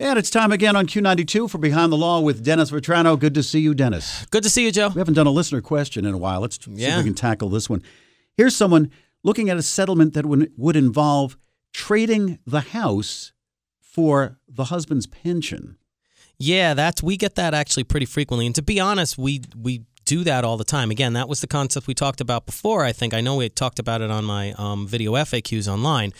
And it's time again on Q92 for Behind the Law with Dennis Vetrano. Good to see you, Dennis. Good to see you, Joe. We haven't done a listener question in a while. Let's see if we can tackle this one. Here's someone looking at a settlement that would, would involve trading the house for the husband's pension. Yeah, that's we get that actually pretty frequently. And to be honest, we we do that all the time. Again, that was the concept we talked about before. I think I know we had talked about it on my um, video FAQs online.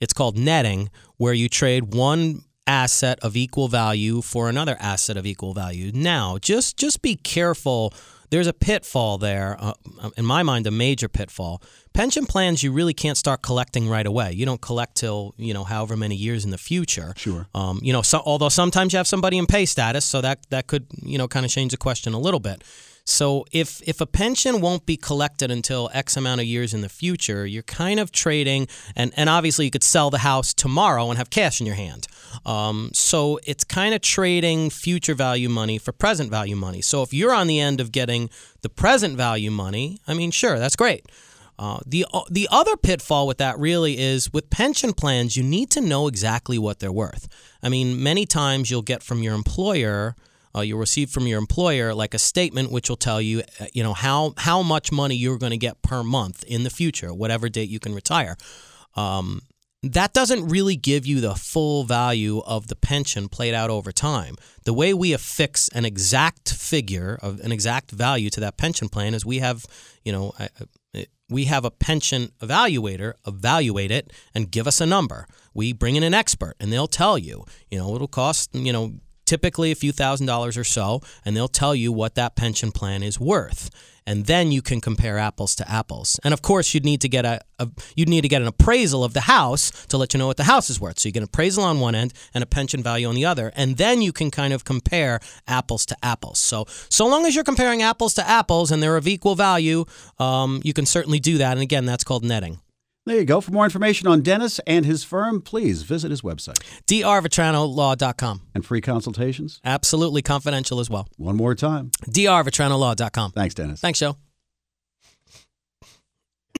It's called netting, where you trade one asset of equal value for another asset of equal value. Now, just just be careful. There's a pitfall there, uh, in my mind, a major pitfall. Pension plans, you really can't start collecting right away. You don't collect till you know however many years in the future. Sure. Um, you know, so, although sometimes you have somebody in pay status, so that that could you know kind of change the question a little bit. So if if a pension won't be collected until X amount of years in the future, you're kind of trading, and and obviously you could sell the house tomorrow and have cash in your hand. Um, so it's kind of trading future value money for present value money. So if you're on the end of getting the present value money, I mean, sure, that's great. Uh, the the other pitfall with that really is with pension plans, you need to know exactly what they're worth. I mean, many times you'll get from your employer, uh, you'll receive from your employer like a statement which will tell you, uh, you know, how how much money you're going to get per month in the future, whatever date you can retire. Um, that doesn't really give you the full value of the pension played out over time. The way we affix an exact figure of an exact value to that pension plan is we have, you know, we have a pension evaluator evaluate it and give us a number. We bring in an expert and they'll tell you, you know, it'll cost, you know, typically a few thousand dollars or so, and they'll tell you what that pension plan is worth. And then you can compare apples to apples. And of course, you'd need to get a, a you'd need to get an appraisal of the house to let you know what the house is worth. So you get an appraisal on one end and a pension value on the other, and then you can kind of compare apples to apples. So so long as you're comparing apples to apples and they're of equal value, um, you can certainly do that. And again, that's called netting. There you go. For more information on Dennis and his firm, please visit his website. drvetranolaw.com. And free consultations? Absolutely confidential as well. One more time. drvetranolaw.com. Thanks, Dennis. Thanks, Joe.